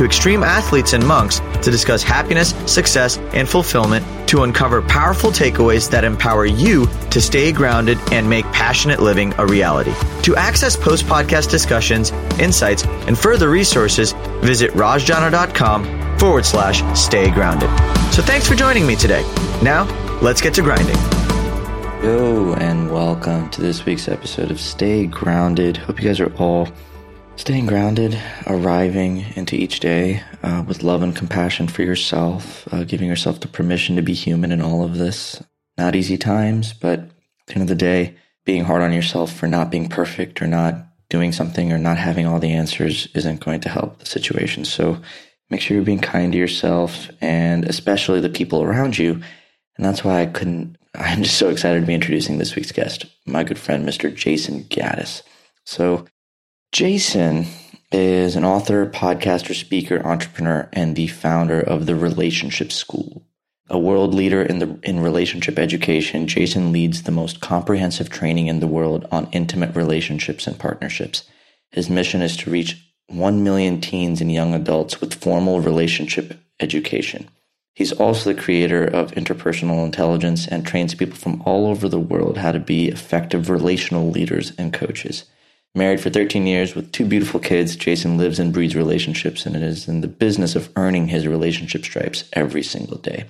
to extreme athletes and monks to discuss happiness, success, and fulfillment to uncover powerful takeaways that empower you to stay grounded and make passionate living a reality. To access post podcast discussions, insights, and further resources, visit rajjana.com forward slash stay grounded. So thanks for joining me today. Now, let's get to grinding. Yo, and welcome to this week's episode of Stay Grounded. Hope you guys are all staying grounded, arriving into each day uh, with love and compassion for yourself, uh, giving yourself the permission to be human in all of this. Not easy times, but at the end of the day, being hard on yourself for not being perfect or not doing something or not having all the answers isn't going to help the situation. So Make sure you're being kind to yourself and especially the people around you. And that's why I couldn't, I'm just so excited to be introducing this week's guest, my good friend, Mr. Jason Gaddis. So, Jason is an author, podcaster, speaker, entrepreneur, and the founder of the Relationship School. A world leader in the in relationship education, Jason leads the most comprehensive training in the world on intimate relationships and partnerships. His mission is to reach 1 million teens and young adults with formal relationship education. He's also the creator of interpersonal intelligence and trains people from all over the world how to be effective relational leaders and coaches. Married for 13 years with two beautiful kids, Jason lives and breeds relationships and is in the business of earning his relationship stripes every single day.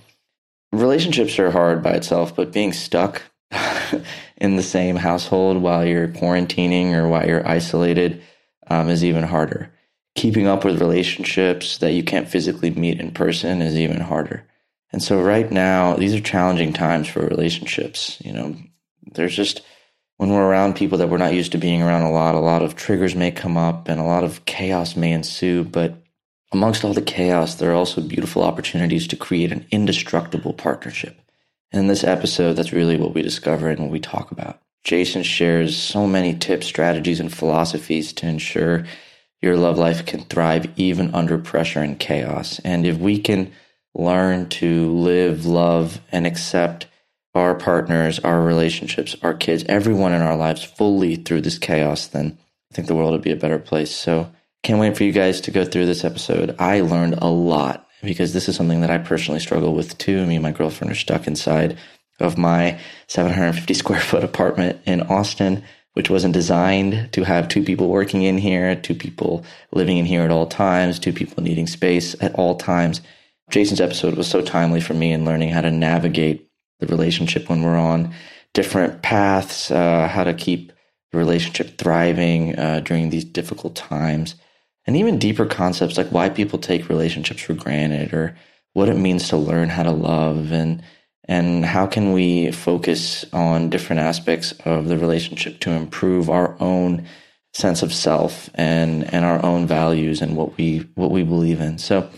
Relationships are hard by itself, but being stuck in the same household while you're quarantining or while you're isolated um, is even harder. Keeping up with relationships that you can't physically meet in person is even harder. And so, right now, these are challenging times for relationships. You know, there's just when we're around people that we're not used to being around a lot, a lot of triggers may come up and a lot of chaos may ensue. But amongst all the chaos, there are also beautiful opportunities to create an indestructible partnership. And in this episode, that's really what we discover and what we talk about. Jason shares so many tips, strategies, and philosophies to ensure your love life can thrive even under pressure and chaos. And if we can learn to live, love, and accept our partners, our relationships, our kids, everyone in our lives fully through this chaos, then I think the world would be a better place. So can't wait for you guys to go through this episode. I learned a lot because this is something that I personally struggle with too. Me and my girlfriend are stuck inside of my 750 square foot apartment in Austin, which wasn't designed to have two people working in here, two people living in here at all times, two people needing space at all times. Jason's episode was so timely for me in learning how to navigate the relationship when we're on different paths, uh, how to keep the relationship thriving uh, during these difficult times, and even deeper concepts like why people take relationships for granted or what it means to learn how to love and and how can we focus on different aspects of the relationship to improve our own sense of self and and our own values and what we what we believe in. So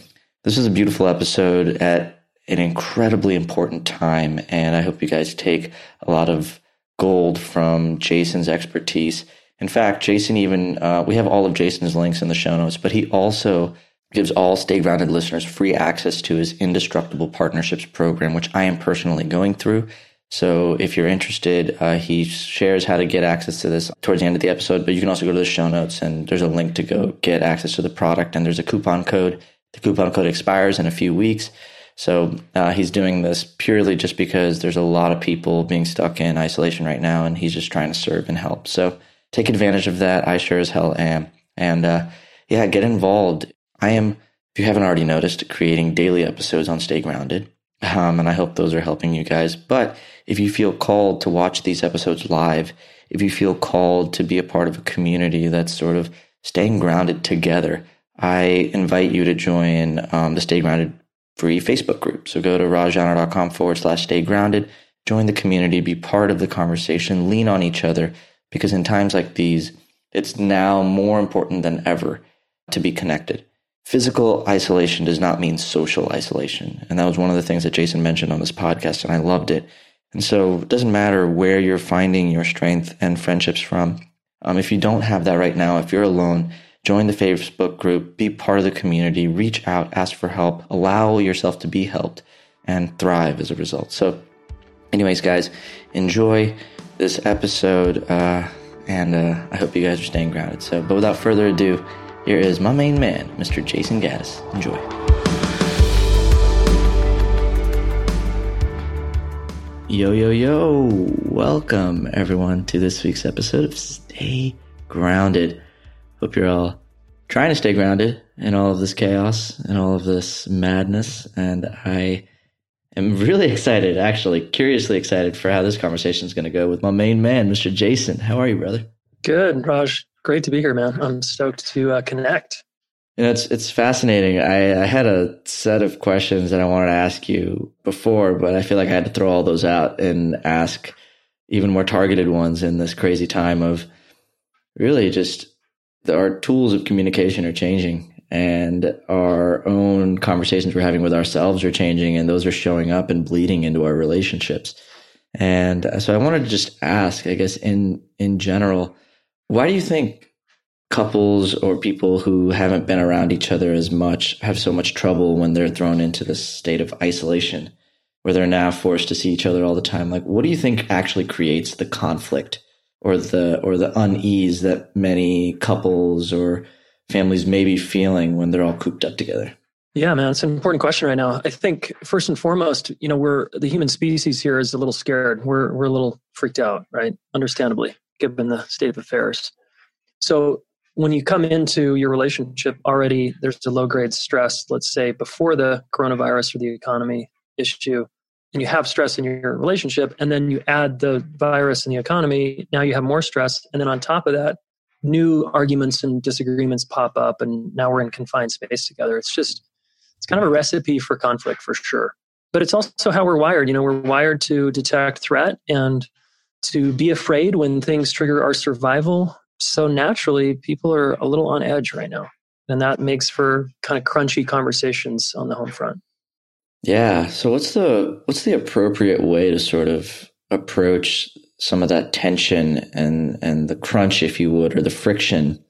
this is a beautiful episode at an incredibly important time and i hope you guys take a lot of gold from jason's expertise in fact jason even uh, we have all of jason's links in the show notes but he also gives all Stay Grounded listeners free access to his Indestructible Partnerships program, which I am personally going through. So if you're interested, uh, he shares how to get access to this towards the end of the episode, but you can also go to the show notes and there's a link to go get access to the product and there's a coupon code. The coupon code expires in a few weeks. So uh, he's doing this purely just because there's a lot of people being stuck in isolation right now and he's just trying to serve and help. So take advantage of that. I sure as hell am. And uh, yeah, get involved. I am, if you haven't already noticed, creating daily episodes on Stay Grounded. Um, and I hope those are helping you guys. But if you feel called to watch these episodes live, if you feel called to be a part of a community that's sort of staying grounded together, I invite you to join um, the Stay Grounded free Facebook group. So go to rajjana.com forward slash stay grounded, join the community, be part of the conversation, lean on each other, because in times like these, it's now more important than ever to be connected. Physical isolation does not mean social isolation. And that was one of the things that Jason mentioned on this podcast, and I loved it. And so it doesn't matter where you're finding your strength and friendships from. Um, if you don't have that right now, if you're alone, join the Facebook group, be part of the community, reach out, ask for help, allow yourself to be helped, and thrive as a result. So, anyways, guys, enjoy this episode, uh, and uh, I hope you guys are staying grounded. So, but without further ado, here is my main man, Mr. Jason Gaddis. Enjoy. Yo, yo, yo. Welcome, everyone, to this week's episode of Stay Grounded. Hope you're all trying to stay grounded in all of this chaos and all of this madness. And I am really excited, actually, curiously excited for how this conversation is going to go with my main man, Mr. Jason. How are you, brother? Good, Raj. Great to be here, man. I'm stoked to uh, connect. You know, it's it's fascinating. I, I had a set of questions that I wanted to ask you before, but I feel like I had to throw all those out and ask even more targeted ones in this crazy time of really just our tools of communication are changing and our own conversations we're having with ourselves are changing and those are showing up and bleeding into our relationships. And uh, so I wanted to just ask, I guess in in general, why do you think couples or people who haven't been around each other as much have so much trouble when they're thrown into this state of isolation where they're now forced to see each other all the time? Like, what do you think actually creates the conflict or the or the unease that many couples or families may be feeling when they're all cooped up together? Yeah, man, it's an important question right now. I think first and foremost, you know, we're the human species here is a little scared. We're we're a little freaked out, right? Understandably given the state of affairs. So when you come into your relationship already, there's a low grade stress, let's say before the coronavirus or the economy issue, and you have stress in your relationship, and then you add the virus and the economy, now you have more stress. And then on top of that, new arguments and disagreements pop up, and now we're in confined space together. It's just, it's kind of a recipe for conflict for sure. But it's also how we're wired. You know, we're wired to detect threat and to be afraid when things trigger our survival. So naturally, people are a little on edge right now. And that makes for kind of crunchy conversations on the home front. Yeah. So what's the what's the appropriate way to sort of approach some of that tension and and the crunch, if you would, or the friction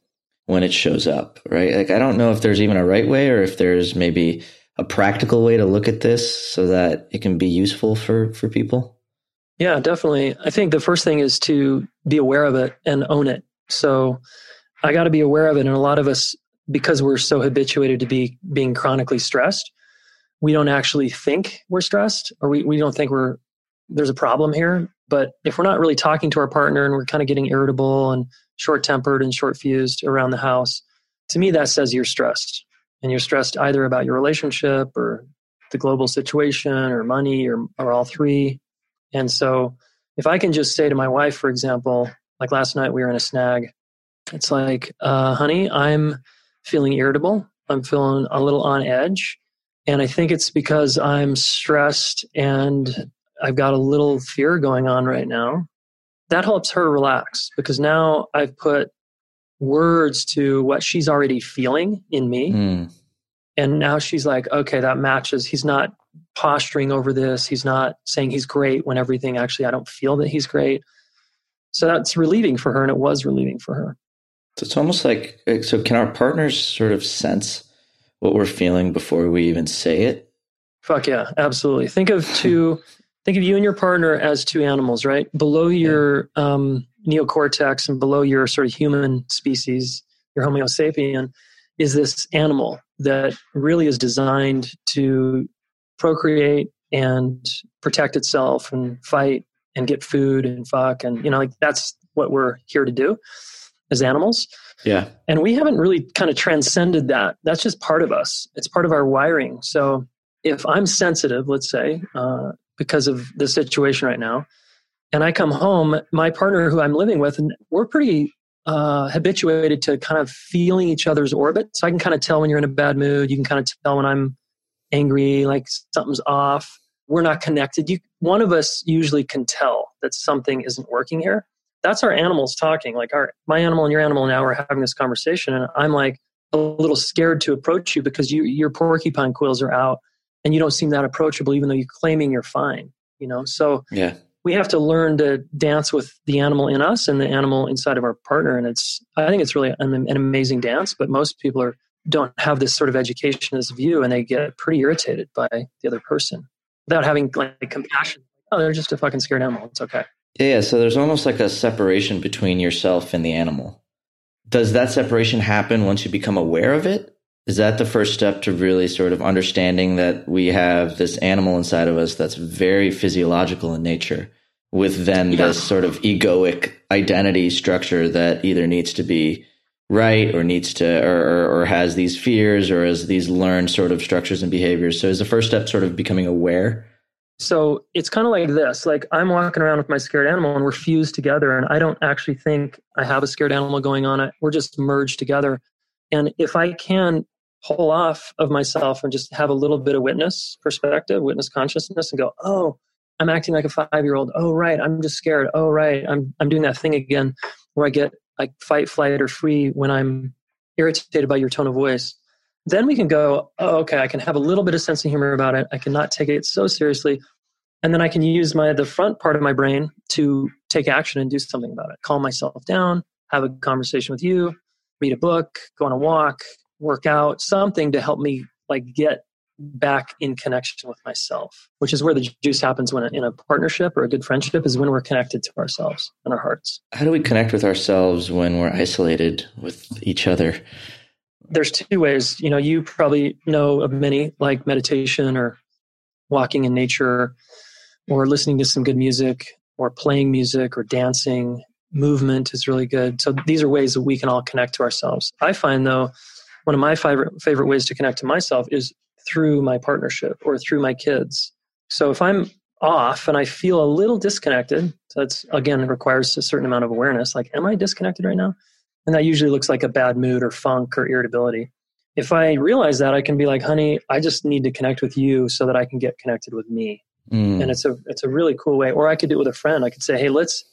when it shows up, right? Like I don't know if there's even a right way or if there's maybe a practical way to look at this so that it can be useful for for people. Yeah, definitely. I think the first thing is to be aware of it and own it. So I got to be aware of it. And a lot of us, because we're so habituated to be being chronically stressed, we don't actually think we're stressed or we, we don't think we're there's a problem here. But if we're not really talking to our partner and we're kind of getting irritable and short tempered and short fused around the house, to me, that says you're stressed. And you're stressed either about your relationship or the global situation or money or, or all three. And so if I can just say to my wife, for example, like last night we were in a snag, it's like, uh, honey, I'm feeling irritable. I'm feeling a little on edge. And I think it's because I'm stressed and I've got a little fear going on right now. That helps her relax because now I've put words to what she's already feeling in me. Mm. And now she's like, okay, that matches. He's not posturing over this. He's not saying he's great when everything actually I don't feel that he's great. So that's relieving for her, and it was relieving for her. So it's almost like so. Can our partners sort of sense what we're feeling before we even say it? Fuck yeah, absolutely. Think of two. think of you and your partner as two animals, right? Below your yeah. um, neocortex and below your sort of human species, your Homo sapien, is this animal that really is designed to procreate and protect itself and fight and get food and fuck and you know like that's what we're here to do as animals yeah and we haven't really kind of transcended that that's just part of us it's part of our wiring so if i'm sensitive let's say uh, because of the situation right now and i come home my partner who i'm living with and we're pretty uh, habituated to kind of feeling each other's orbit so i can kind of tell when you're in a bad mood you can kind of tell when i'm angry, like something's off. We're not connected. You, one of us usually can tell that something isn't working here. That's our animals talking. Like our my animal and your animal now are having this conversation, and I'm like a little scared to approach you because you your porcupine quills are out, and you don't seem that approachable, even though you're claiming you're fine. You know, so yeah, we have to learn to dance with the animal in us and the animal inside of our partner. And it's, I think it's really an, an amazing dance, but most people are, don't have this sort of education as view and they get pretty irritated by the other person without having like compassion. Oh, they're just a fucking scared animal. It's okay. Yeah. So there's almost like a separation between yourself and the animal. Does that separation happen once you become aware of it? Is that the first step to really sort of understanding that we have this animal inside of us that's very physiological in nature, with then yeah. this sort of egoic identity structure that either needs to be right or needs to or, or, or has these fears or has these learned sort of structures and behaviors. So is the first step sort of becoming aware? So it's kind of like this like I'm walking around with my scared animal and we're fused together, and I don't actually think I have a scared animal going on. We're just merged together. And if I can pull off of myself and just have a little bit of witness perspective, witness consciousness, and go, oh, I'm acting like a five year old. Oh, right. I'm just scared. Oh, right. I'm, I'm doing that thing again where I get like fight, flight, or free when I'm irritated by your tone of voice. Then we can go, oh, okay, I can have a little bit of sense of humor about it. I cannot take it so seriously. And then I can use my the front part of my brain to take action and do something about it. Calm myself down, have a conversation with you, read a book, go on a walk, work out, something to help me like get back in connection with myself, which is where the juice happens when in a partnership or a good friendship is when we're connected to ourselves and our hearts. How do we connect with ourselves when we're isolated with each other? There's two ways. You know, you probably know of many like meditation or walking in nature or listening to some good music or playing music or dancing. Movement is really good. So these are ways that we can all connect to ourselves. I find though one of my favorite favorite ways to connect to myself is through my partnership or through my kids. So if I'm off and I feel a little disconnected, so that's again requires a certain amount of awareness. Like, am I disconnected right now? And that usually looks like a bad mood or funk or irritability. If I realize that, I can be like, honey, I just need to connect with you so that I can get connected with me. Mm. And it's a it's a really cool way. Or I could do it with a friend. I could say, hey, let's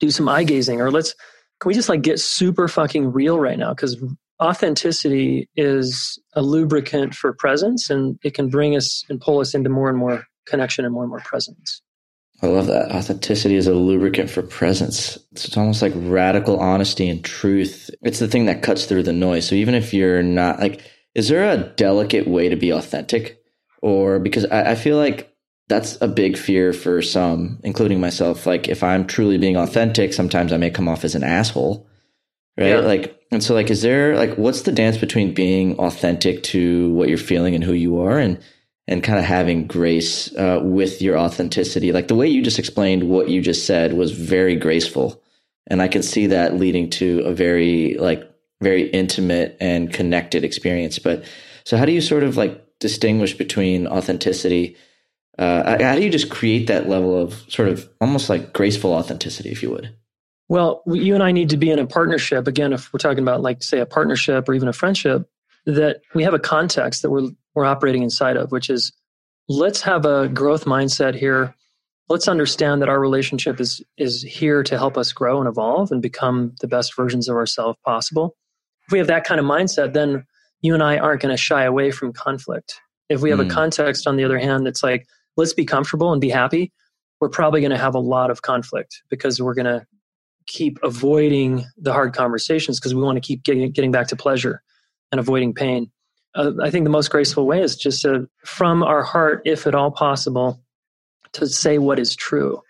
do some eye gazing, or let's can we just like get super fucking real right now? Because authenticity is a lubricant for presence and it can bring us and pull us into more and more connection and more and more presence. I love that. Authenticity is a lubricant for presence. It's almost like radical honesty and truth. It's the thing that cuts through the noise. So even if you're not like, is there a delicate way to be authentic? Or because I, I feel like that's a big fear for some, including myself. Like if I'm truly being authentic, sometimes I may come off as an asshole right yeah. like and so like is there like what's the dance between being authentic to what you're feeling and who you are and and kind of having grace uh, with your authenticity. Like the way you just explained what you just said was very graceful. And i can see that leading to a very like very intimate and connected experience. But so how do you sort of like distinguish between authenticity uh, how do you just create that level of sort of almost like graceful authenticity if you would? Well, you and I need to be in a partnership. Again, if we're talking about like say a partnership or even a friendship, that we have a context that we're we're operating inside of, which is let's have a growth mindset here. Let's understand that our relationship is is here to help us grow and evolve and become the best versions of ourselves possible. If we have that kind of mindset, then you and I aren't going to shy away from conflict. If we have mm. a context, on the other hand, that's like, let's be comfortable and be happy, we're probably going to have a lot of conflict because we're going to keep avoiding the hard conversations because we want to keep getting, getting back to pleasure and avoiding pain. Uh, I think the most graceful way is just to, from our heart, if at all possible, to say what is true.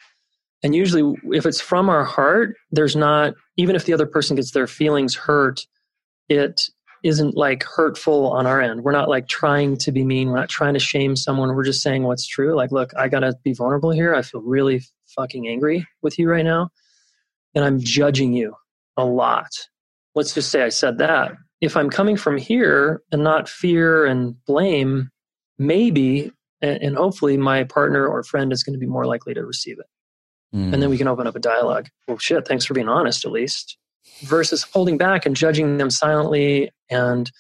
And usually, if it's from our heart, there's not, even if the other person gets their feelings hurt, it isn't like hurtful on our end. We're not like trying to be mean. We're not trying to shame someone. We're just saying what's true. Like, look, I got to be vulnerable here. I feel really fucking angry with you right now and I'm judging you a lot. Let's just say I said that. If I'm coming from here and not fear and blame, maybe and hopefully my partner or friend is going to be more likely to receive it. Mm. And then we can open up a dialogue. Well, shit, thanks for being honest, at least. Versus holding back and judging them silently and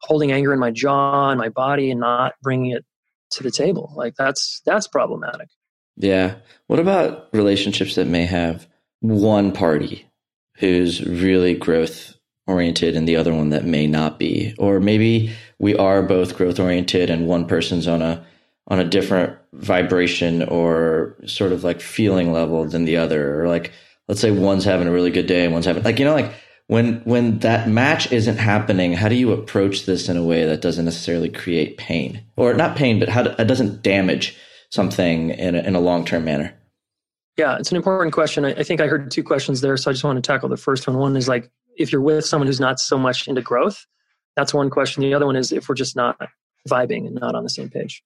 holding anger in my jaw and my body and not bringing it to the table. Like that's that's problematic. Yeah. What about relationships that may have one party who's really growth oriented and the other one that may not be. Or maybe we are both growth oriented and one person's on a on a different vibration or sort of like feeling level than the other. Or like let's say one's having a really good day and one's having like you know like when when that match isn't happening how do you approach this in a way that doesn't necessarily create pain? Or not pain but how do, it doesn't damage something in a, in a long-term manner? Yeah it's an important question. I, I think i heard two questions there so i just want to tackle the first one. One is like if you're with someone who's not so much into growth that's one question the other one is if we're just not vibing and not on the same page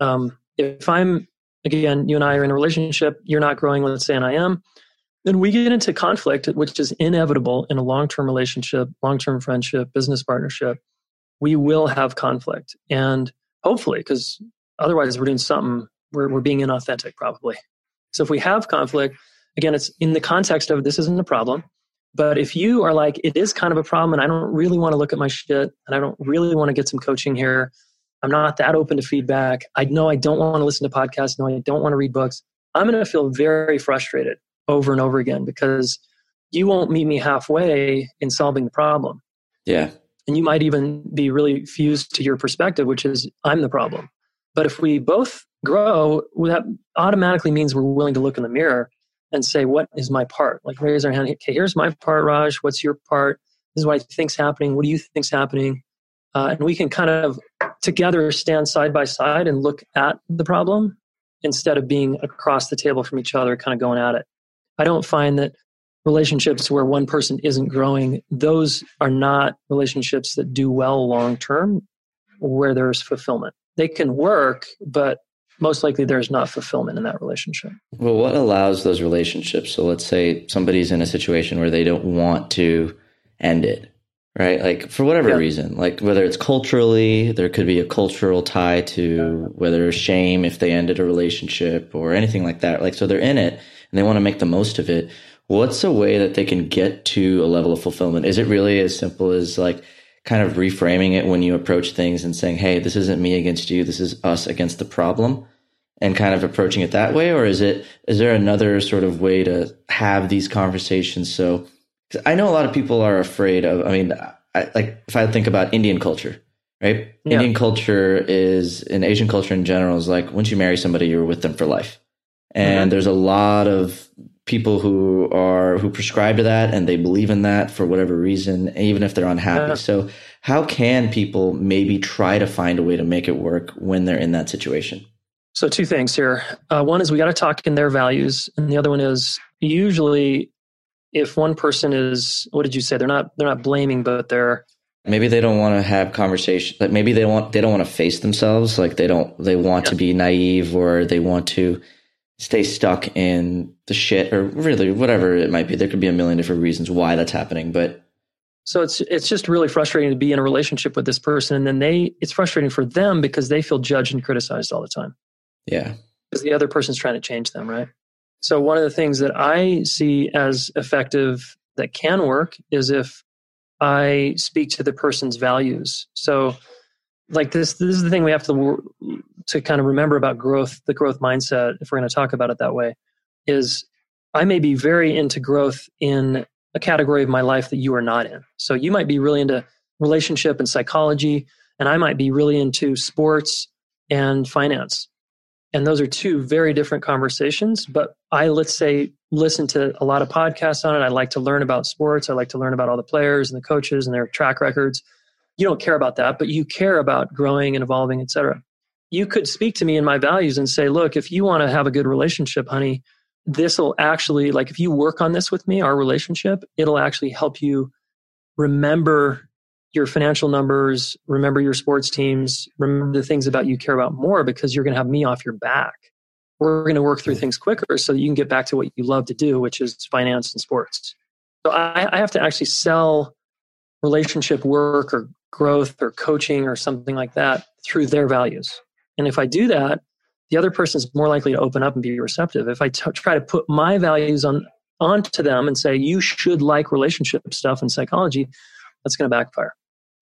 um, if I'm, again, you and I are in a relationship, you're not growing, let's say, and I am, then we get into conflict, which is inevitable in a long term relationship, long term friendship, business partnership. We will have conflict. And hopefully, because otherwise we're doing something, we're, we're being inauthentic probably. So if we have conflict, again, it's in the context of this isn't a problem. But if you are like, it is kind of a problem and I don't really want to look at my shit and I don't really want to get some coaching here I'm not that open to feedback. I know I don't want to listen to podcasts. No, I don't want to read books. I'm going to feel very frustrated over and over again because you won't meet me halfway in solving the problem. Yeah. And you might even be really fused to your perspective, which is I'm the problem. But if we both grow, that automatically means we're willing to look in the mirror and say, what is my part? Like raise our hand. Okay, here's my part, Raj. What's your part? This is what I think's happening. What do you think's happening? Uh, and we can kind of together stand side by side and look at the problem instead of being across the table from each other, kind of going at it. I don't find that relationships where one person isn't growing, those are not relationships that do well long term where there's fulfillment. They can work, but most likely there's not fulfillment in that relationship. Well, what allows those relationships? So let's say somebody's in a situation where they don't want to end it right? Like for whatever yeah. reason, like whether it's culturally, there could be a cultural tie to whether shame if they ended a relationship or anything like that. Like, so they're in it and they want to make the most of it. What's a way that they can get to a level of fulfillment? Is it really as simple as like kind of reframing it when you approach things and saying, Hey, this isn't me against you. This is us against the problem and kind of approaching it that way? Or is it, is there another sort of way to have these conversations? So I know a lot of people are afraid of. I mean, I, like if I think about Indian culture, right? Yeah. Indian culture is, in Asian culture in general, is like once you marry somebody, you're with them for life. And mm-hmm. there's a lot of people who are who prescribe to that and they believe in that for whatever reason, even if they're unhappy. Yeah. So, how can people maybe try to find a way to make it work when they're in that situation? So, two things here. Uh, one is we got to talk in their values, and the other one is usually if one person is what did you say they're not they're not blaming but they're maybe they don't want to have conversation like maybe they want they don't want to face themselves like they don't they want yeah. to be naive or they want to stay stuck in the shit or really whatever it might be. There could be a million different reasons why that's happening but so it's it's just really frustrating to be in a relationship with this person and then they it's frustrating for them because they feel judged and criticized all the time. Yeah. Because the other person's trying to change them right? So, one of the things that I see as effective that can work is if I speak to the person's values. So, like this, this is the thing we have to to kind of remember about growth, the growth mindset. If we're going to talk about it that way, is I may be very into growth in a category of my life that you are not in. So, you might be really into relationship and psychology, and I might be really into sports and finance. And those are two very different conversations. But I, let's say, listen to a lot of podcasts on it. I like to learn about sports. I like to learn about all the players and the coaches and their track records. You don't care about that, but you care about growing and evolving, et cetera. You could speak to me in my values and say, look, if you want to have a good relationship, honey, this will actually, like, if you work on this with me, our relationship, it'll actually help you remember your financial numbers, remember your sports teams, remember the things about you care about more because you're going to have me off your back. We're going to work through mm. things quicker so that you can get back to what you love to do, which is finance and sports. So I, I have to actually sell relationship work or growth or coaching or something like that through their values. And if I do that, the other person is more likely to open up and be receptive. If I t- try to put my values on onto them and say you should like relationship stuff and psychology, that's going to backfire.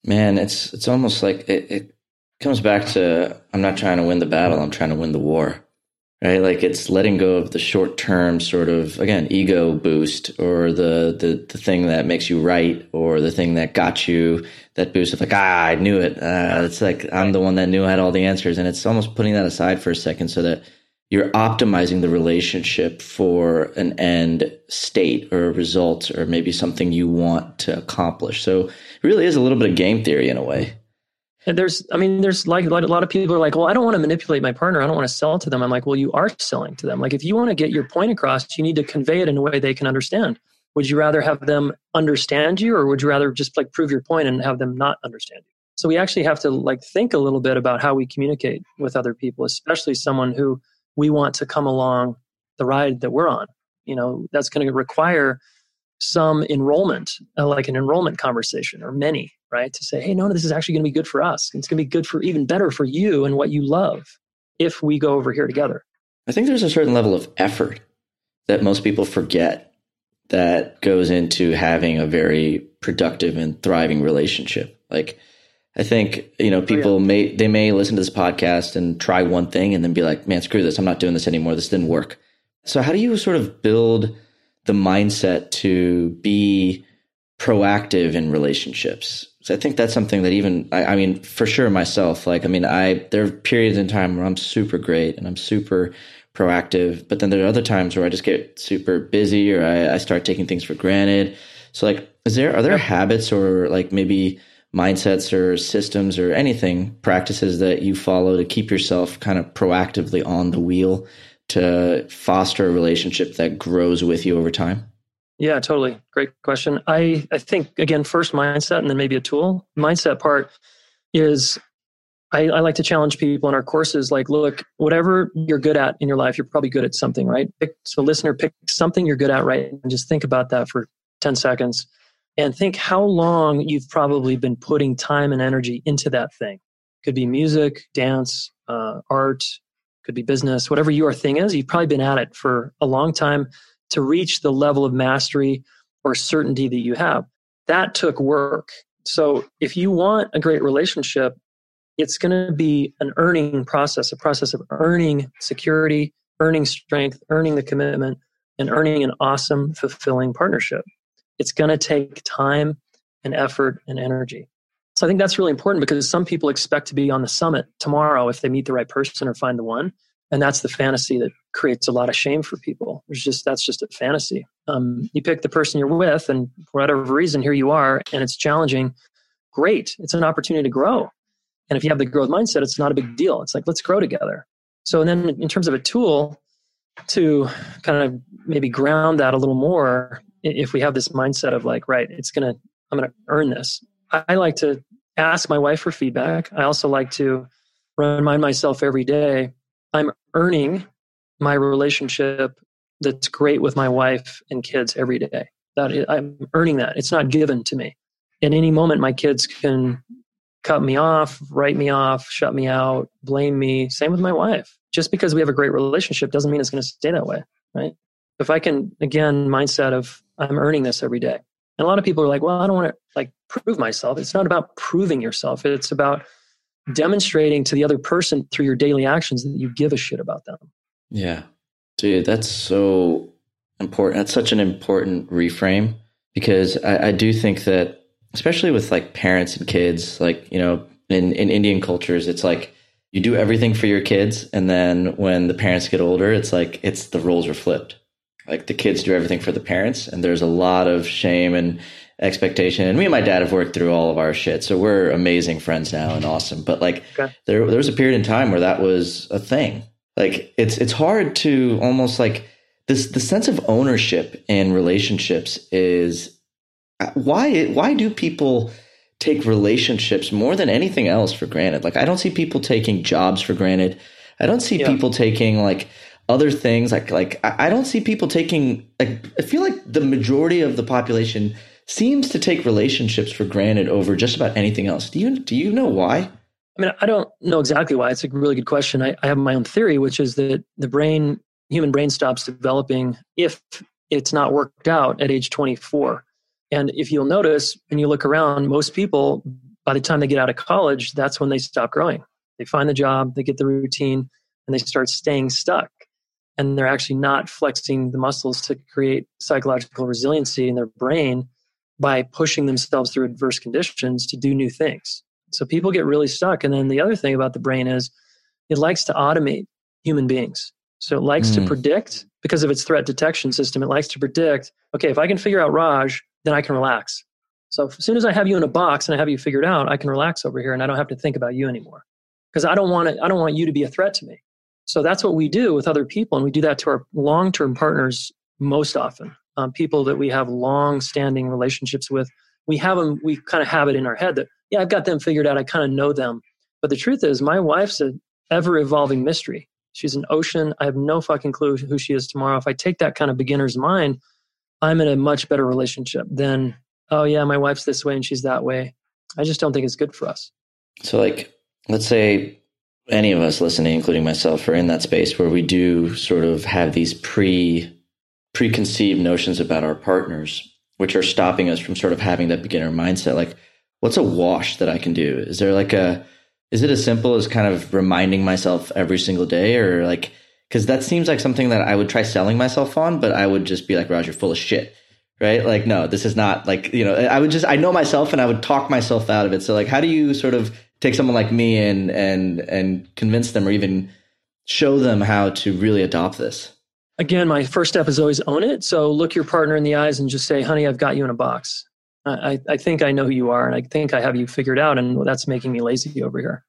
Man, it's it's almost like it, it comes back to I'm not trying to win the battle, I'm trying to win the war. Right? Like it's letting go of the short term sort of again ego boost or the, the the thing that makes you right or the thing that got you that boost of like ah I knew it. Uh, it's like I'm the one that knew I had all the answers, and it's almost putting that aside for a second so that you're optimizing the relationship for an end state or a result or maybe something you want to accomplish. So it really is a little bit of game theory in a way. And there's, I mean, there's like a lot of people are like, well, I don't want to manipulate my partner. I don't want to sell to them. I'm like, well, you are selling to them. Like, if you want to get your point across, you need to convey it in a way they can understand. Would you rather have them understand you, or would you rather just like prove your point and have them not understand you? So we actually have to like think a little bit about how we communicate with other people, especially someone who we want to come along the ride that we're on. You know, that's going to require some enrollment, uh, like an enrollment conversation or many, right? To say, hey, no, no, this is actually going to be good for us. It's going to be good for even better for you and what you love if we go over here together. I think there's a certain level of effort that most people forget that goes into having a very productive and thriving relationship. Like, I think you know people oh, yeah. may they may listen to this podcast and try one thing and then be like, "Man, screw this! I'm not doing this anymore. This didn't work." So, how do you sort of build the mindset to be proactive in relationships. So I think that's something that even I, I, mean, for sure myself, like I mean, I there are periods in time where I'm super great and I'm super proactive, but then there are other times where I just get super busy or I, I start taking things for granted. So like is there are there habits or like maybe mindsets or systems or anything, practices that you follow to keep yourself kind of proactively on the wheel to foster a relationship that grows with you over time? Yeah, totally. Great question. I, I think, again, first mindset and then maybe a tool. Mindset part is I, I, like to challenge people in our courses like, look, whatever you're good at in your life, you're probably good at something, right? Pick, so, listener, pick something you're good at, right? And just think about that for 10 seconds and think how long you've probably been putting time and energy into that thing. Could be music, dance, uh, art, could be business, whatever your thing is, you've probably been at it for a long time to reach the level of mastery or certainty that you have. That took work. So if you want a great relationship, it's going to be an earning process, a process of earning security, earning strength, earning the commitment, and earning an awesome, fulfilling partnership. It's going to take time and effort and energy. So I think that's really important because some people expect to be on the summit tomorrow if they meet the right person or find the one. And that's the fantasy that creates a lot of shame for people. There's just that's just a fantasy. Um, you pick the person you're with, and for whatever reason, here you are, and it's challenging. Great, it's an opportunity to grow. And if you have the growth mindset, it's not a big deal. It's like let's grow together. So then, in terms of a tool to kind of maybe ground that a little more, if we have this mindset of like, right, it's gonna, I'm gonna earn this. I like to ask my wife for feedback. I also like to remind myself every day I'm earning my relationship that's great with my wife and kids every day. That is, I'm earning that. It's not given to me. At any moment, my kids can cut me off, write me off, shut me out, blame me. Same with my wife. Just because we have a great relationship doesn't mean it's going to stay that way, right? If I can, again, mindset of I'm earning this every day. And a lot of people are like, well, I don't want to like prove myself. It's not about proving yourself. It's about demonstrating to the other person through your daily actions that you give a shit about them. Yeah. Dude, that's so important. That's such an important reframe because I, I do think that, especially with like parents and kids, like, you know, in, in Indian cultures, it's like you do everything for your kids. And then when the parents get older, it's like it's the roles are flipped like the kids do everything for the parents and there's a lot of shame and expectation. And me and my dad have worked through all of our shit so we're amazing friends now and awesome. But like okay. there there was a period in time where that was a thing. Like it's it's hard to almost like this the sense of ownership in relationships is uh, why why do people take relationships more than anything else for granted? Like i don't see people taking jobs for granted. I don't see yeah. people taking like other things like like I don't see people taking like I feel like the majority of the population seems to take relationships for granted over just about anything else. Do you do you know why? I mean, I don't know exactly why. It's a really good question. I, I have my own theory, which is that the brain, human brain, stops developing if it's not worked out at age 24. And if you'll notice, when you look around, most people, by the time they get out of college, that's when they stop growing. They find the job, they get the routine, and they start staying stuck. And they're actually not flexing the muscles to create psychological resiliency in their brain by pushing themselves through adverse conditions to do new things. So people get really stuck. And then the other thing about the brain is it likes to automate human beings. So it likes mm. to predict because of its threat detection system. It likes to predict, okay, if I can figure out Raj, then I can relax. So as soon as I have you in a box and I have you figured out, I can relax over here and I don't have to think about you anymore. Because I don't want it, I don't want you to be a threat to me. So that's what we do with other people. And we do that to our long term partners most often. Um, people that we have long standing relationships with. We have them, we kind of have it in our head that, yeah, I've got them figured out. I kind of know them. But the truth is, my wife's an ever evolving mystery. She's an ocean. I have no fucking clue who she is tomorrow. If I take that kind of beginner's mind, I'm in a much better relationship than, oh, yeah, my wife's this way and she's that way. I just don't think it's good for us. So, like, let's say any of us listening, including myself, are in that space where we do sort of have these pre preconceived notions about our partners, which are stopping us from sort of having that beginner mindset. Like, what's a wash that I can do? Is there like a is it as simple as kind of reminding myself every single day, or like because that seems like something that I would try selling myself on, but I would just be like, Roger, full of shit. Right? Like, no, this is not like, you know, I would just, I know myself and I would talk myself out of it. So like, how do you sort of take someone like me and and and convince them or even show them how to really adopt this. Again my first step is always own it. So look your partner in the eyes and just say honey i've got you in a box. I, I think i know who you are and i think i have you figured out and that's making me lazy over here.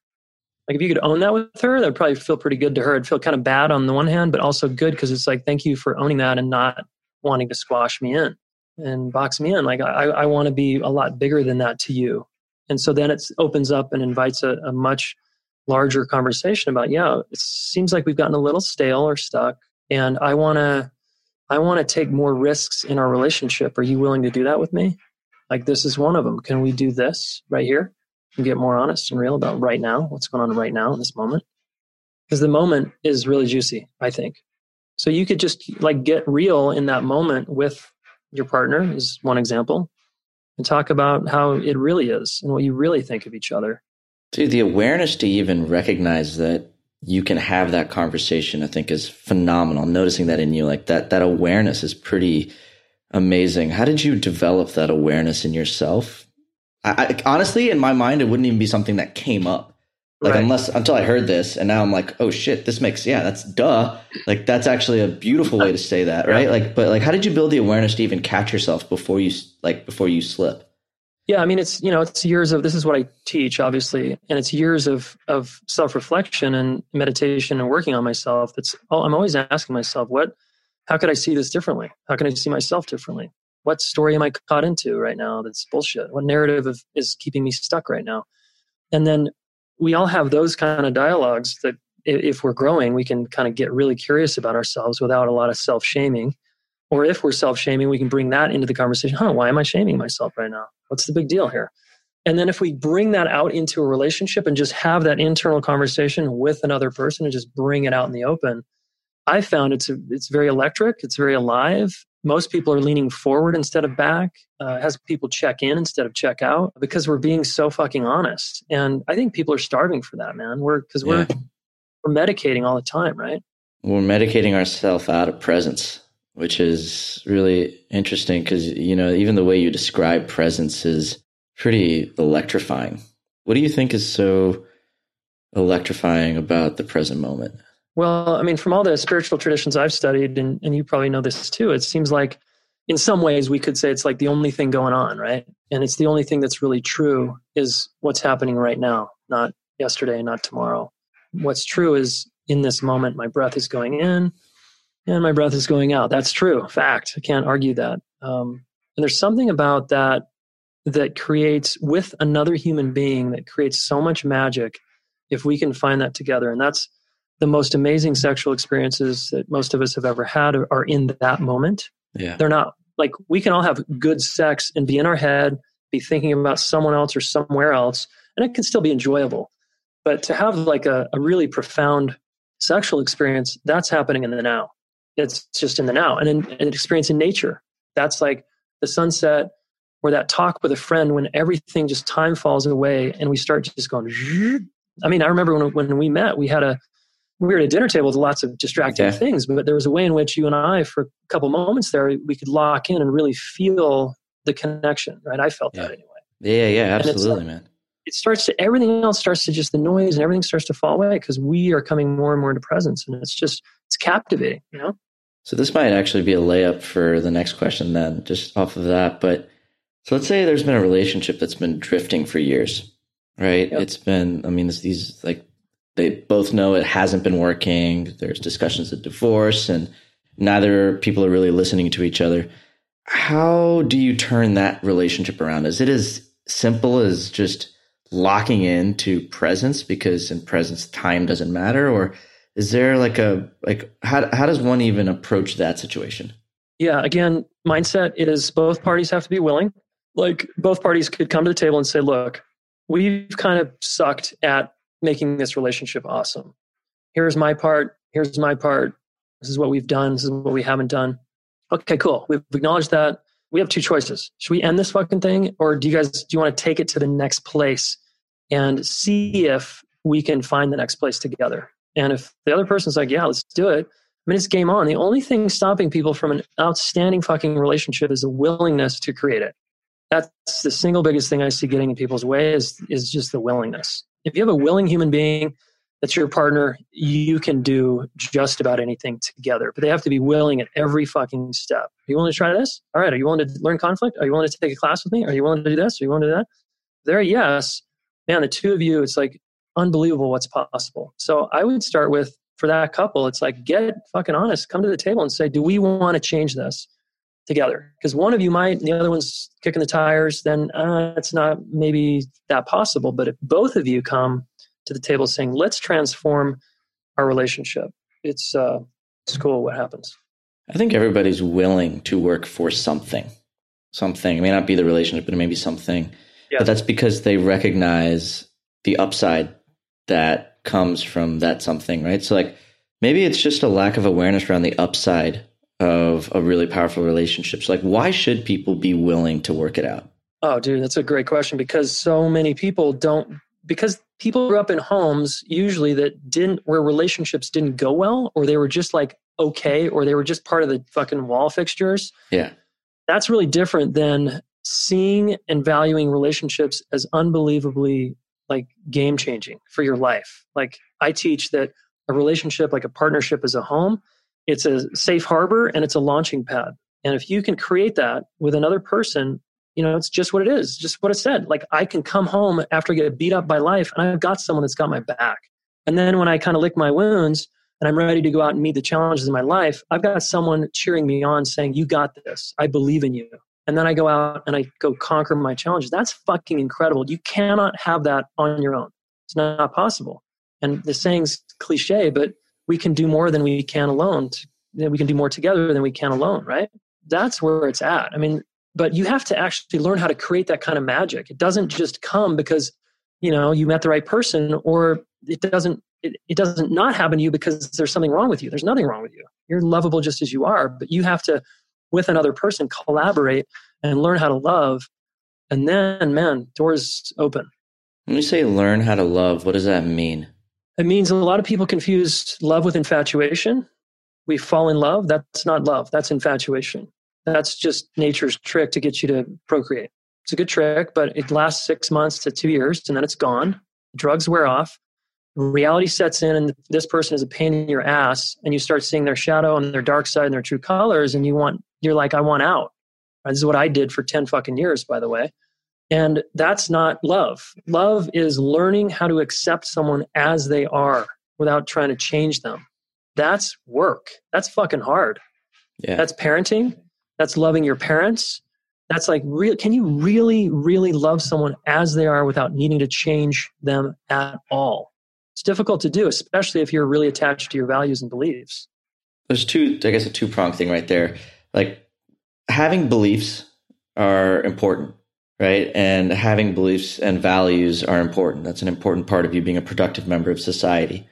Like if you could own that with her that would probably feel pretty good to her. It'd feel kind of bad on the one hand but also good because it's like thank you for owning that and not wanting to squash me in and box me in. Like i, I want to be a lot bigger than that to you and so then it opens up and invites a, a much larger conversation about, yeah, it seems like we've gotten a little stale or stuck. And I want to, I want to take more risks in our relationship. Are you willing to do that with me? Like this is one of them. Can we do this right here and get more honest and real about right now? What's going on right now in this moment? Because the moment is really juicy, I think. So you could just like get real in that moment with your partner is one example and talk about how it really is and what you really think of each other. Dude, the awareness to even recognize that you can have that conversation, I think, is phenomenal. Noticing that in you, like that, that awareness is pretty amazing. How did you develop that awareness in yourself? I, I, honestly, in my mind, it wouldn't even be something that came up. Like right. unless until I heard this, and now I'm like, oh shit, this makes yeah, that's duh. Like that's actually a beautiful way to say that, right? Like, but like, how did you build the awareness to even catch yourself before you like before you slip? Yeah, I mean, it's you know, it's years of this is what I teach, obviously, and it's years of of self reflection and meditation and working on myself. That's oh, I'm always asking myself, what, how could I see this differently? How can I see myself differently? What story am I caught into right now? That's bullshit. What narrative of, is keeping me stuck right now? And then we all have those kind of dialogues that if we're growing, we can kind of get really curious about ourselves without a lot of self shaming. Or if we're self shaming, we can bring that into the conversation. Huh, why am I shaming myself right now? What's the big deal here? And then if we bring that out into a relationship and just have that internal conversation with another person and just bring it out in the open, I found it's a, it's very electric, it's very alive. Most people are leaning forward instead of back. Uh, has people check in instead of check out because we're being so fucking honest. And I think people are starving for that, man. We're because we're yeah. we're medicating all the time, right? We're medicating ourselves out of presence, which is really interesting because you know even the way you describe presence is pretty electrifying. What do you think is so electrifying about the present moment? Well, I mean, from all the spiritual traditions I've studied, and, and you probably know this too, it seems like in some ways we could say it's like the only thing going on, right? And it's the only thing that's really true is what's happening right now, not yesterday, not tomorrow. What's true is in this moment, my breath is going in and my breath is going out. That's true, fact. I can't argue that. Um, and there's something about that that creates with another human being that creates so much magic if we can find that together. And that's the most amazing sexual experiences that most of us have ever had are in that moment. Yeah. They're not like we can all have good sex and be in our head, be thinking about someone else or somewhere else, and it can still be enjoyable. But to have like a, a really profound sexual experience, that's happening in the now. It's just in the now. And in, an experience in nature, that's like the sunset or that talk with a friend when everything just time falls away and we start just going. I mean, I remember when, when we met, we had a we were at a dinner table with lots of distracting Yeah. things, but there was a way in which you and I, for a couple moments there, we could lock in and really feel the connection, right? I felt that anyway. Yeah, yeah, absolutely, man. It starts to, everything else starts to just the noise and everything starts to fall away because we are coming more and more into presence. And it's just, it's captivating, you know? So this might actually be a layup for the next question then, just off of that. But so let's say there's been a relationship that's been drifting for years, right? Yep. It's been, I mean, it's these like they both know it hasn't been working. There's discussions of divorce, and neither people are really listening to each other. How do you turn that relationship around? Is it as simple as just locking into presence because in presence time doesn't matter, or is there like a like how how does one even approach that situation? Yeah, again, mindset is both parties have to be willing. Like both parties could come to the table and say, look, we've kind of sucked at making this relationship awesome. Here's my part. Here's my part. This is what we've done. This is what we haven't done. Okay, cool. We've acknowledged that. We have two choices. Should we end this fucking thing? Or do you guys, do you want to take it to the next place and see if we can find the next place together? And if the other person's like, yeah, let's do it, I mean, it's game on. The only thing stopping people from an outstanding fucking relationship is a willingness to create it. That's the single biggest thing I see getting in people's way is, is just the willingness. If you have a willing human being that's your partner, you can do just about anything together. But they have to be willing at every fucking step. Are you willing to try this? All right. Are you willing to learn conflict? Are you willing to take a class with me? Are you willing to do this? Are you willing to do that? If they're yes. Man, the two of you, it's like unbelievable what's possible. So I would start with for that couple, it's like get fucking honest. Come to the table and say, do we want to change this together? Because one of you might, and the other one's kicking the tires. Then uh, it's not maybe that possible. But if both of you come to the table saying, let's transform our relationship, it's uh, it's cool what happens. I think everybody's willing to work for something. Something. It may not be the relationship, but it may be something. Yeah. But that's because they recognize the upside that comes from that something, right? So like maybe it's just a lack of awareness around the upside of a really powerful relationship. So like why should people be willing to work it out? Oh, dude, that's a great question because so many people don't because people grew up in homes usually that didn't where relationships didn't go well or they were just like okay or they were just part of the fucking wall fixtures. Yeah. That's really different than seeing and valuing relationships as unbelievably like game changing for your life. Like I teach that a relationship like a partnership is a home, it's a safe harbor and it's a launching pad. And if you can create that with another person you know, it's just what it is, just what it said. Like I can come home after I get beat up by life and I've got someone that's got my back. And then when I kind of lick my wounds and I'm ready to go out and meet the challenges in my life, I've got someone cheering me on saying, You got this. I believe in you. And then I go out and I go conquer my challenges. That's fucking incredible. You cannot have that on your own. It's not possible. And the saying's cliche, but we can do more than we can alone. We can do more together than we can alone, right? That's where it's at. I mean, but you have to actually learn how to create that kind of magic it doesn't just come because you know you met the right person or it doesn't it, it doesn't not happen to you because there's something wrong with you there's nothing wrong with you you're lovable just as you are but you have to with another person collaborate and learn how to love and then man doors open When you say learn how to love, what does that mean? It means a lot of people confuse love with infatuation we fall in love that's not love that's infatuation that's just nature's trick to get you to procreate. It's a good trick, but it lasts six months to two years and then it's gone. Drugs wear off. Reality sets in, and this person is a pain in your ass, and you start seeing their shadow and their dark side and their true colors, and you want, you're like, I want out. This is what I did for 10 fucking years, by the way. And that's not love. Love is learning how to accept someone as they are without trying to change them. That's work. That's fucking hard. Yeah. That's parenting that's loving your parents that's like real can you really really love someone as they are without needing to change them at all it's difficult to do especially if you're really attached to your values and beliefs There's two, I guess, a two prong thing right there. Like having beliefs are important, right? And having beliefs and values are important. That's an important part of you being a productive member of society.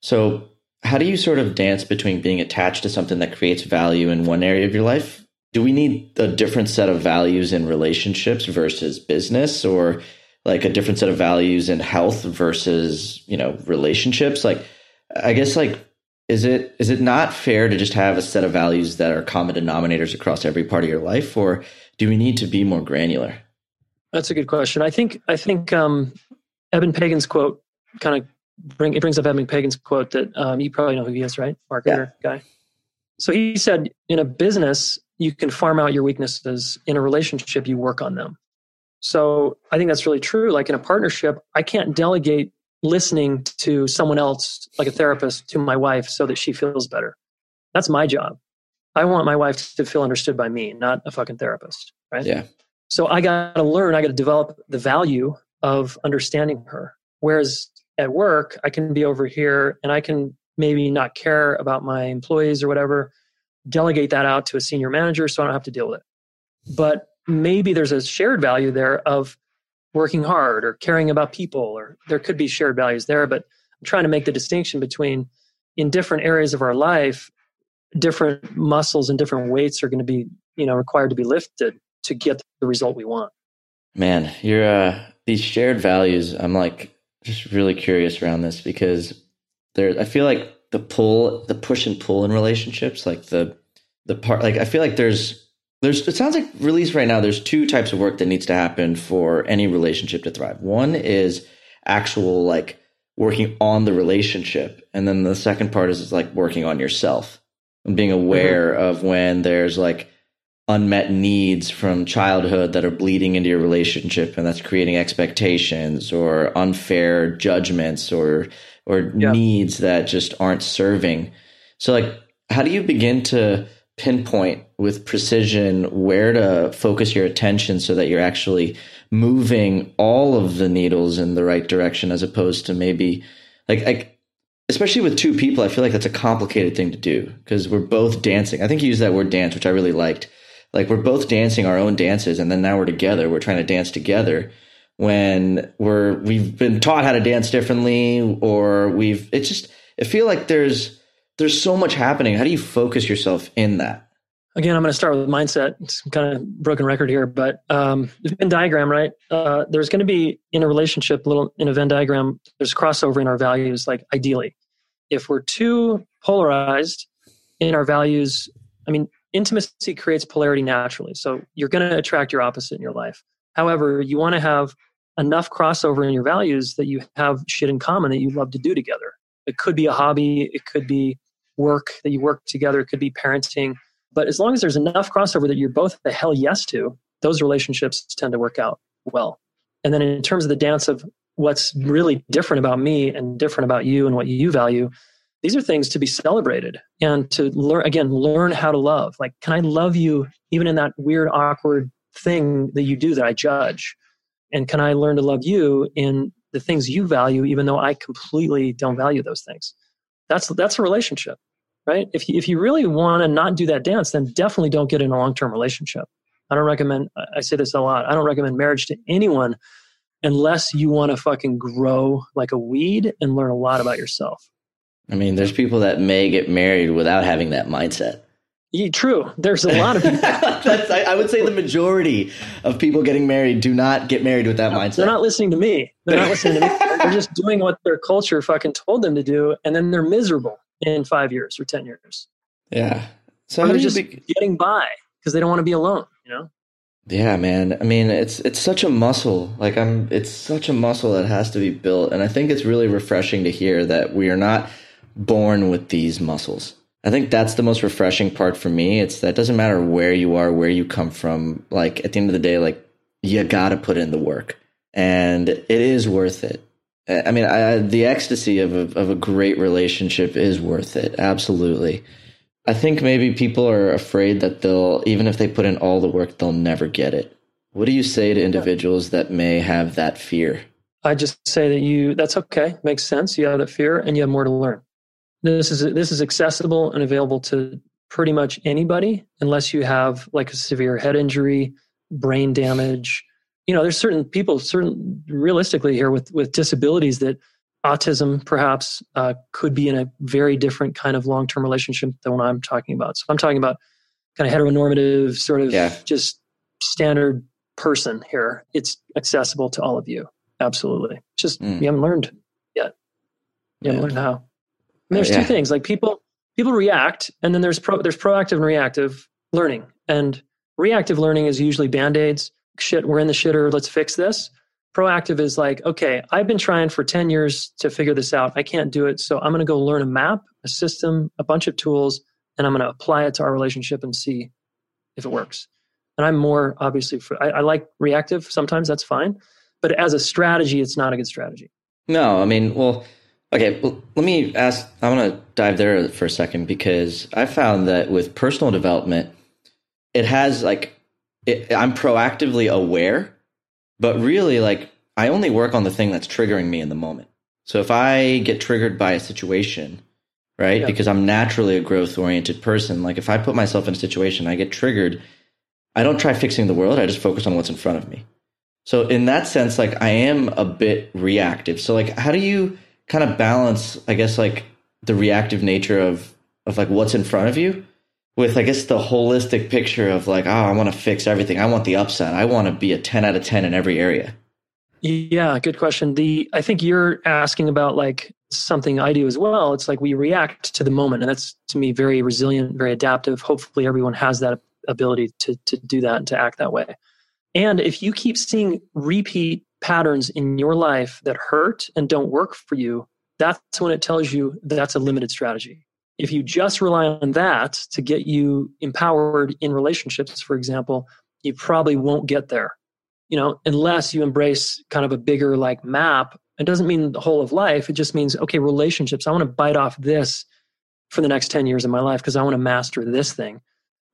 So, how do you sort of dance between being attached to something that creates value in one area of your life do we need a different set of values in relationships versus business or like a different set of values in health versus you know relationships like I guess like is it is it not fair to just have a set of values that are common denominators across every part of your life, or do we need to be more granular? That's a good question. I think I think um, Eben Pagan's quote kind of bring it brings up Eben Pagan's quote that um, you probably know who he is, right? Marketer yeah. guy. So he said, in a business, you can farm out your weaknesses. In a relationship, you work on them. So I think that's really true. Like in a partnership, I can't delegate listening to someone else, like a therapist, to my wife so that she feels better. That's my job. I want my wife to feel understood by me, not a fucking therapist, right? Yeah. So I got to learn, I got to develop the value of understanding her. Whereas at work, I can be over here and I can maybe not care about my employees or whatever, delegate that out to a senior manager so I don't have to deal with it. But maybe there's a shared value there of working hard or caring about people, or there could be shared values there. But I'm trying to make the distinction between in different areas of our life, different muscles and different weights are going to be, you know, required to be lifted to get the result we want. Man, you're uh, these shared values. I'm like just really curious around this because there. I feel like the pull, the push and pull in relationships, like the the part, like I feel like there's there's it sounds like release right now there's two types of work that needs to happen for any relationship to thrive one is actual like working on the relationship and then the second part is, is like working on yourself and being aware mm-hmm. of when there's like unmet needs from childhood that are bleeding into your relationship and that's creating expectations or unfair judgments or or yeah. needs that just aren't serving. So like how do you begin to pinpoint with precision where to focus your attention so that you're actually moving all of the needles in the right direction as opposed to maybe like, like especially with two people i feel like that's a complicated thing to do because we're both dancing. I think you used that word dance which i really liked like we're both dancing our own dances and then now we're together we're trying to dance together when we're we've been taught how to dance differently or we've it's just i feel like there's there's so much happening. How do you focus yourself in that? Again, I'm going to start with mindset. It's kind of broken record here, but um, the Venn diagram, right? Uh, there's going to be in a relationship, little in a Venn diagram, there's crossover in our values. Like ideally, if we're too polarized in our values, I mean, intimacy creates polarity naturally. So you're going to attract your opposite in your life. However, you want to have enough crossover in your values that you have shit in common that you love to do together. It could be a hobby, it could be work that you work together, it could be parenting. But as long as there's enough crossover that you're both the hell yes to, those relationships tend to work out well. And then in terms of the dance of what's really different about me and different about you and what you value, these are things to be celebrated and to learn again learn how to love like can i love you even in that weird awkward thing that you do that i judge and can i learn to love you in the things you value even though i completely don't value those things that's that's a relationship, right? If you, if you really want to not do that dance, then definitely don't get in a long term relationship. I don't recommend. I say this a lot. I don't recommend marriage to anyone unless you want to fucking grow like a weed and learn a lot about yourself. I mean, there's people that may get married without having that mindset. Yeah, true. There's a lot of people. That's, I, I, would say the majority of people getting married do not get married with that no, mindset. They're not listening to me. They're not listening to me. They're just doing what their culture fucking told them to do, and then they're miserable in five years or ten years. Yeah. So or they're just be- getting by because they don't want to be alone. You know. Yeah, man. I mean, it's it's such a muscle. Like I'm, it's such a muscle that has to be built, and I think it's really refreshing to hear that we are not born with these muscles I think that's the most refreshing part for me. It's that it doesn't matter where you are, where you come from. Like at the end of the day, like you got to put in the work, and it is worth it. I mean, I, the ecstasy of a, of a great relationship is worth it. Absolutely. I think maybe people are afraid that they'll, even if they put in all the work, they'll never get it. What do you say to individuals that may have that fear? I just say that you, that's okay. Makes sense. You have that fear and you have more to learn. This is this is accessible and available to pretty much anybody, unless you have like a severe head injury, brain damage. You know, there's certain people, certain realistically here with with disabilities that autism perhaps uh, could be in a very different kind of long term relationship than what I'm talking about. So I'm talking about kind of heteronormative, sort of yeah. just standard person here. It's accessible to all of you. Absolutely. Just mm. you haven't learned yet. You haven't learned how. And there's yeah. two things like people people react and then there's pro, there's proactive and reactive learning. And reactive learning is usually band-aids, shit, we're in the shitter, let's fix this. Proactive is like, okay, I've been trying for 10 years to figure this out. I can't do it. So I'm going to go learn a map, a system, a bunch of tools, and I'm going to apply it to our relationship and see if it works. And I'm more obviously, for, I, I like reactive. Sometimes that's fine. But as a strategy, it's not a good strategy. No, I mean, well, okay, well, let me ask. I'm going to dive there for a second because I found that with personal development, it has like, it, I'm proactively aware, but really, like, I only work on the thing that's triggering me in the moment. So if I get triggered by a situation, right, yeah. because I'm naturally a growth oriented person, like if I put myself in a situation, I get triggered, I don't try fixing the world, I just focus on what's in front of me. So in that sense, like I am a bit reactive. So like how do you kind of balance, I guess, like the reactive nature of of like what's in front of you with I guess the holistic picture of like, oh, I want to fix everything. I want the upside. I want to be a 10 out of 10 in every area. Yeah, good question. The I think you're asking about like something I do as well. It's like we react to the moment, and that's to me very resilient, very adaptive. Hopefully, everyone has that ability to to do that and to act that way. And if you keep seeing repeat patterns in your life that hurt and don't work for you, that's when it tells you that's a limited strategy. If you just rely on that to get you empowered in relationships, for example, you probably won't get there. You know, unless you embrace kind of a bigger like map. It doesn't mean the whole of life. It just means, okay, relationships. I want to bite off this for the next 10 years of my life because I want to master this thing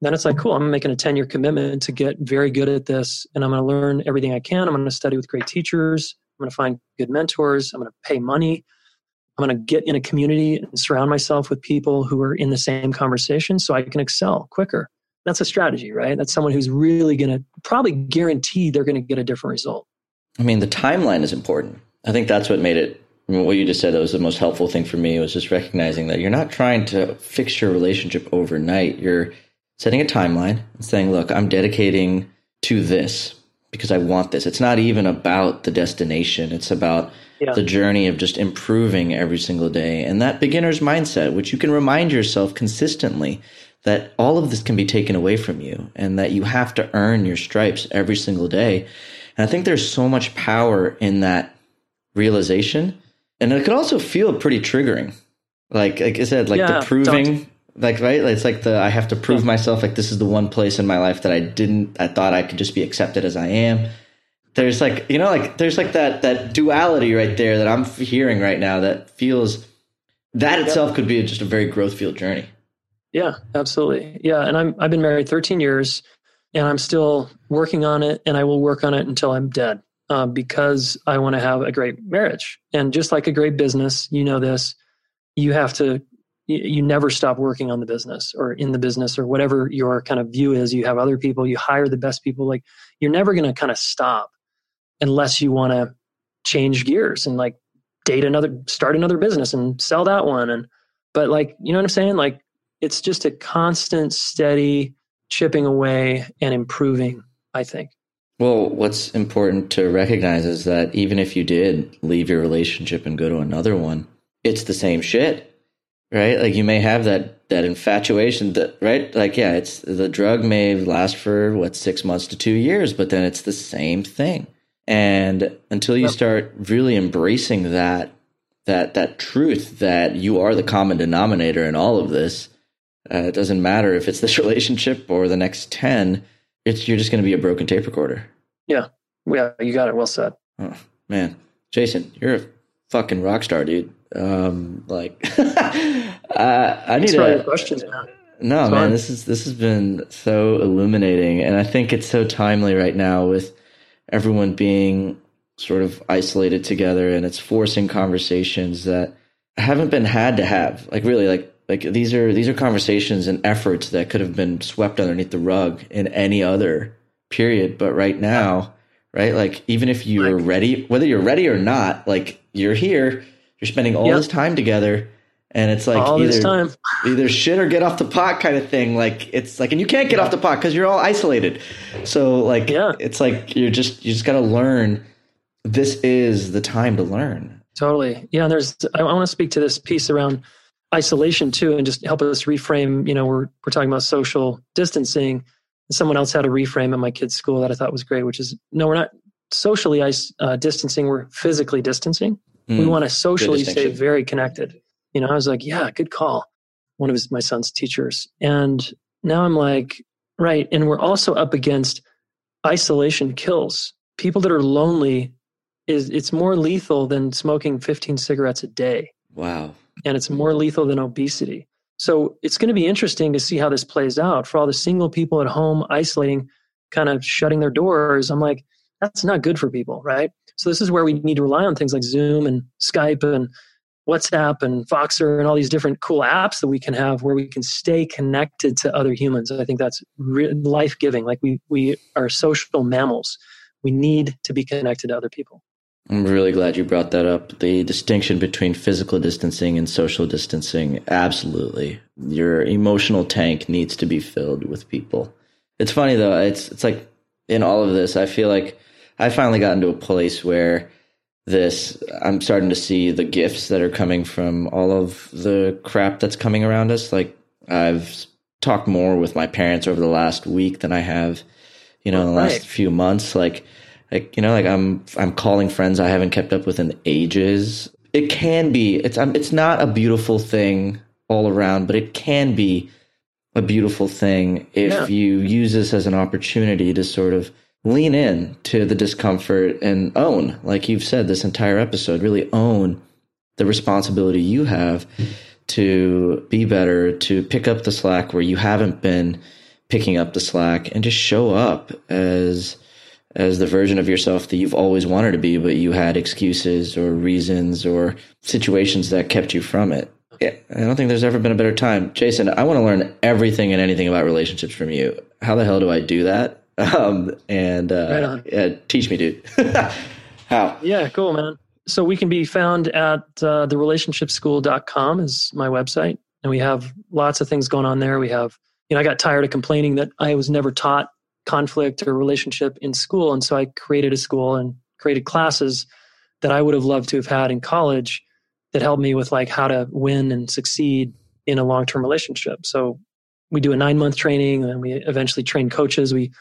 then it's like cool i'm making a 10 year commitment to get very good at this and i'm going to learn everything i can. I'm going to study with great teachers. I'm going to find good mentors. I'm going to pay money. I'm going to get in a community and surround myself with people who are in the same conversation so i can excel quicker. That's a strategy right? That's someone who's really going to probably guarantee they're going to get a different result. I mean the timeline is important. I think that's what made it what you just said that was the most helpful thing for me was just recognizing that you're not trying to fix your relationship overnight. You're setting a timeline and saying, look, I'm dedicating to this because I want this. It's not even about the destination. It's about yeah. the journey of just improving every single day. And that beginner's mindset, which you can remind yourself consistently that all of this can be taken away from you and that you have to earn your stripes every single day. And I think there's so much power in that realization. And it could also feel pretty triggering. Like, like I said, like yeah, the proving like right? It's like the i have to prove myself like this is the one place in my life that i didn't i thought i could just be accepted as i am. There's like you know like there's like that that duality right there that i'm hearing right now that feels that itself could be just a very growth field journey. Yeah absolutely. Yeah and i'm i've been married 13 years and i'm still working on it and i will work on it until i'm dead uh, because i want to have a great marriage. And just like a great business you know this you have to you never stop working on the business or in the business or whatever your kind of view is. You have other people you hire the best people. Like you're never going to kind of stop unless you want to change gears and like date another start another business and sell that one. And but like you know what i'm saying? Like it's just a constant steady chipping away and improving i think. Well what's important to recognize is that even if you did leave your relationship and go to another one it's the same shit right? Like you may have that that infatuation that right? Like yeah, it's the drug may last for what 6 months to 2 years, but then it's the same thing. And until you start really embracing that that that truth that you are the common denominator in all of this, uh, it doesn't matter if it's this relationship or the next 10, it's you're just going to be a broken tape recorder. Yeah. Yeah, you got it well said. Oh, man. Jayson, you're a fucking rock star, dude. Um, like, uh, I need to. questions, man. No, it's man, this is this has been so illuminating, and I think it's so timely right now with everyone being sort of isolated together, and it's forcing conversations that haven't been had to have. Like, really, like like these are these are conversations and efforts that could have been swept underneath the rug in any other period, but right now, right, like even if you're like, ready, whether you're ready or not, like you're here you're spending all yep. this time together, and it's like all either either shit or get off the pot kind of thing. Like it's like, and you can't get off the pot because you're all isolated. So like, yeah. it's like you're just you just got to learn. This is the time to learn. Totally, yeah. And there's I want to speak to this piece around isolation too, and just help us reframe. You know, we're we're talking about social distancing. Someone else had a reframe at my kid's school that I thought was great, which is no, we're not socially uh, distancing. We're physically distancing. Mm, we want to socially stay very connected. You know, I was like, yeah, good call. One of his, my son's teachers, and now I'm like, right. And we're also up against isolation kills. People that are lonely is it's more lethal than smoking 15 cigarettes a day. Wow. And it's more lethal than obesity. So it's going to be interesting to see how this plays out for all the single people at home isolating, kind of shutting their doors. I'm like, that's not good for people, right? So this is where we need to rely on things like Zoom and Skype and WhatsApp and Voxer and all these different cool apps that we can have where we can stay connected to other humans. I think that's re- life giving. Like we we are social mammals. We need to be connected to other people. I'm really glad you brought that up. The distinction between physical distancing and social distancing, absolutely. Your emotional tank needs to be filled with people. It's funny though. It's it's like in all of this, I feel like I finally got into a place where this I'm starting to see the gifts that are coming from all of the crap that's coming around us. Like I've talked more with my parents over the last week than I have, you know, in the last right. few months. Like like you know, like I'm I'm calling friends I haven't kept up with in ages. It can be it's um, it's not a beautiful thing all around, but it can be a beautiful thing if yeah. you use this as an opportunity to sort of lean in to the discomfort and own, like you've said this entire episode, really own the responsibility you have to be better, to pick up the slack where you haven't been picking up the slack and just show up as as the version of yourself that you've always wanted to be, but you had excuses or reasons or situations that kept you from it. Yeah, I don't think there's ever been a better time. Jayson, I want to learn everything and anything about relationships from you. How the hell do I do that? Um, and uh, right yeah, teach me, dude. How? Yeah, cool, man. So we can be found at uh, therelationshipschool.com is my website. And we have lots of things going on there. We have, you know, I got tired of complaining that I was never taught conflict or relationship in school. And so I created a school and created classes that I would have loved to have had in college that helped me with like how to win and succeed in a long-term relationship. So we do a nine month training and we eventually train coaches. We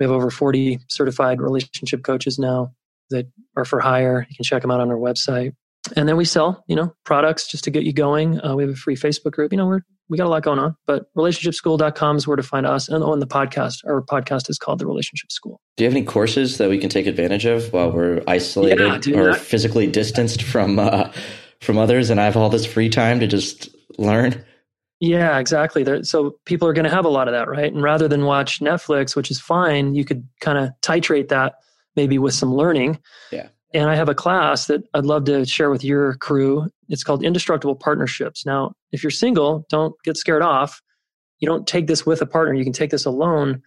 we have over 40 certified relationship coaches now that are for hire. You can check them out on our website. And then we sell, you know, products just to get you going. Uh, we have a free Facebook group. You know, we're we got a lot going on. But relationshipschool.com is where to find us. And on the podcast, our podcast is called The Relationship School. Do you have any courses that we can take advantage of while we're isolated yeah, dude, or physically distanced from uh, from others, and I have all this free time to just learn? Yeah, exactly. There, so people are going to have a lot of that, right? And rather than watch Netflix, which is fine, you could kind of titrate that maybe with some learning. Yeah. And I have a class that I'd love to share with your crew. It's called Indestructible Partnerships. Now, if you're single, don't get scared off. You don't take this with a partner, you can take this alone.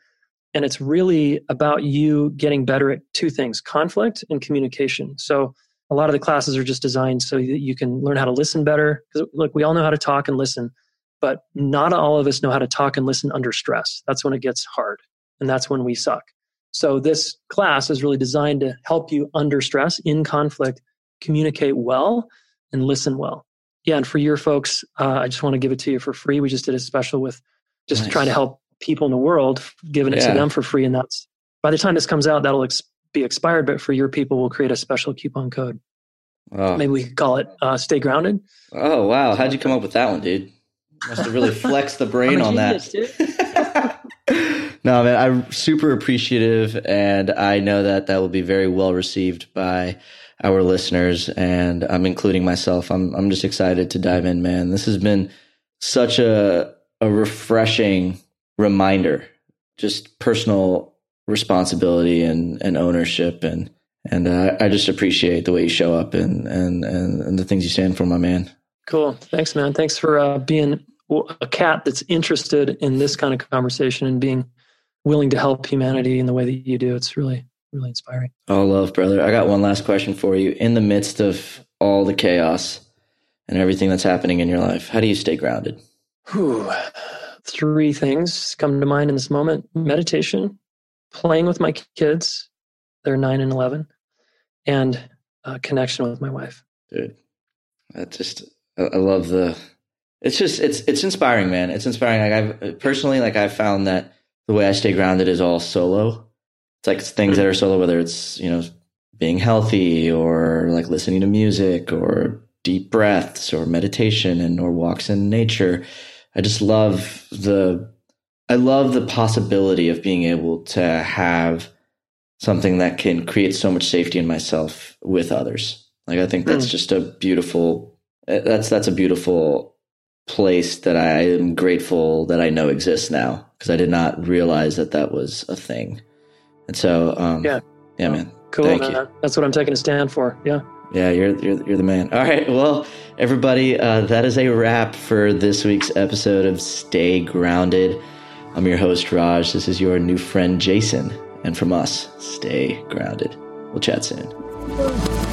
And it's really about you getting better at two things conflict and communication. So, a lot of the classes are just designed so that you can learn how to listen better. Because, look, we all know how to talk and listen but not all of us know how to talk and listen under stress. That's when it gets hard, and that's when we suck. So, this class is really designed to help you under stress, in conflict, communicate well and listen well. Yeah, and for your folks, uh, I just want to give it to you for free. We just did a special with just nice. trying to help people in the world, giving it yeah. to them for free. And that's by the time this comes out, that'll ex- be expired. But for your people, we'll create a special coupon code. Oh. Maybe we could call it uh, "Stay Grounded." Oh wow! How'd you come up with that one, dude? Must have really flexed the brain on that. no, man, I'm super appreciative, and I know that that will be very well received by our listeners, and I'm including myself. I'm I'm just excited to dive in, man. This has been such a a refreshing reminder, just personal responsibility and and ownership, and and uh, I just appreciate the way you show up and and and, and the things you stand for, my man. Cool. Thanks, man. Thanks for uh, being a cat that's interested in this kind of conversation and being willing to help humanity in the way that you do. It's really, really inspiring. All love, brother. I got one last question for you. In the midst of all the chaos and everything that's happening in your life, how do you stay grounded? Whew. Three things come to mind in this moment meditation, playing with my kids, they're nine and 11, and uh, connection with my wife. Dude, I just, I love the it's just it's it's inspiring, man. It's inspiring. Like I've personally, like I've found that the way I stay grounded is all solo. It's like things that are solo, whether it's you know being healthy or like listening to music or deep breaths or meditation and or walks in nature. I just love the I love the possibility of being able to have something that can create so much safety in myself with others. Like I think that's mm. just a beautiful that's that's a beautiful place that I am grateful that I know exists now because I did not realize that that was a thing. And so um yeah. Yeah, man. Cool. Thank man. you. That's what I'm taking a stand for. Yeah. Yeah, you're you're you're the man. All right. Well, everybody, uh, that is a wrap for this week's episode of Stay Grounded. I'm your host Raj. This is your new friend Jayson, and from us, stay grounded. We'll chat soon.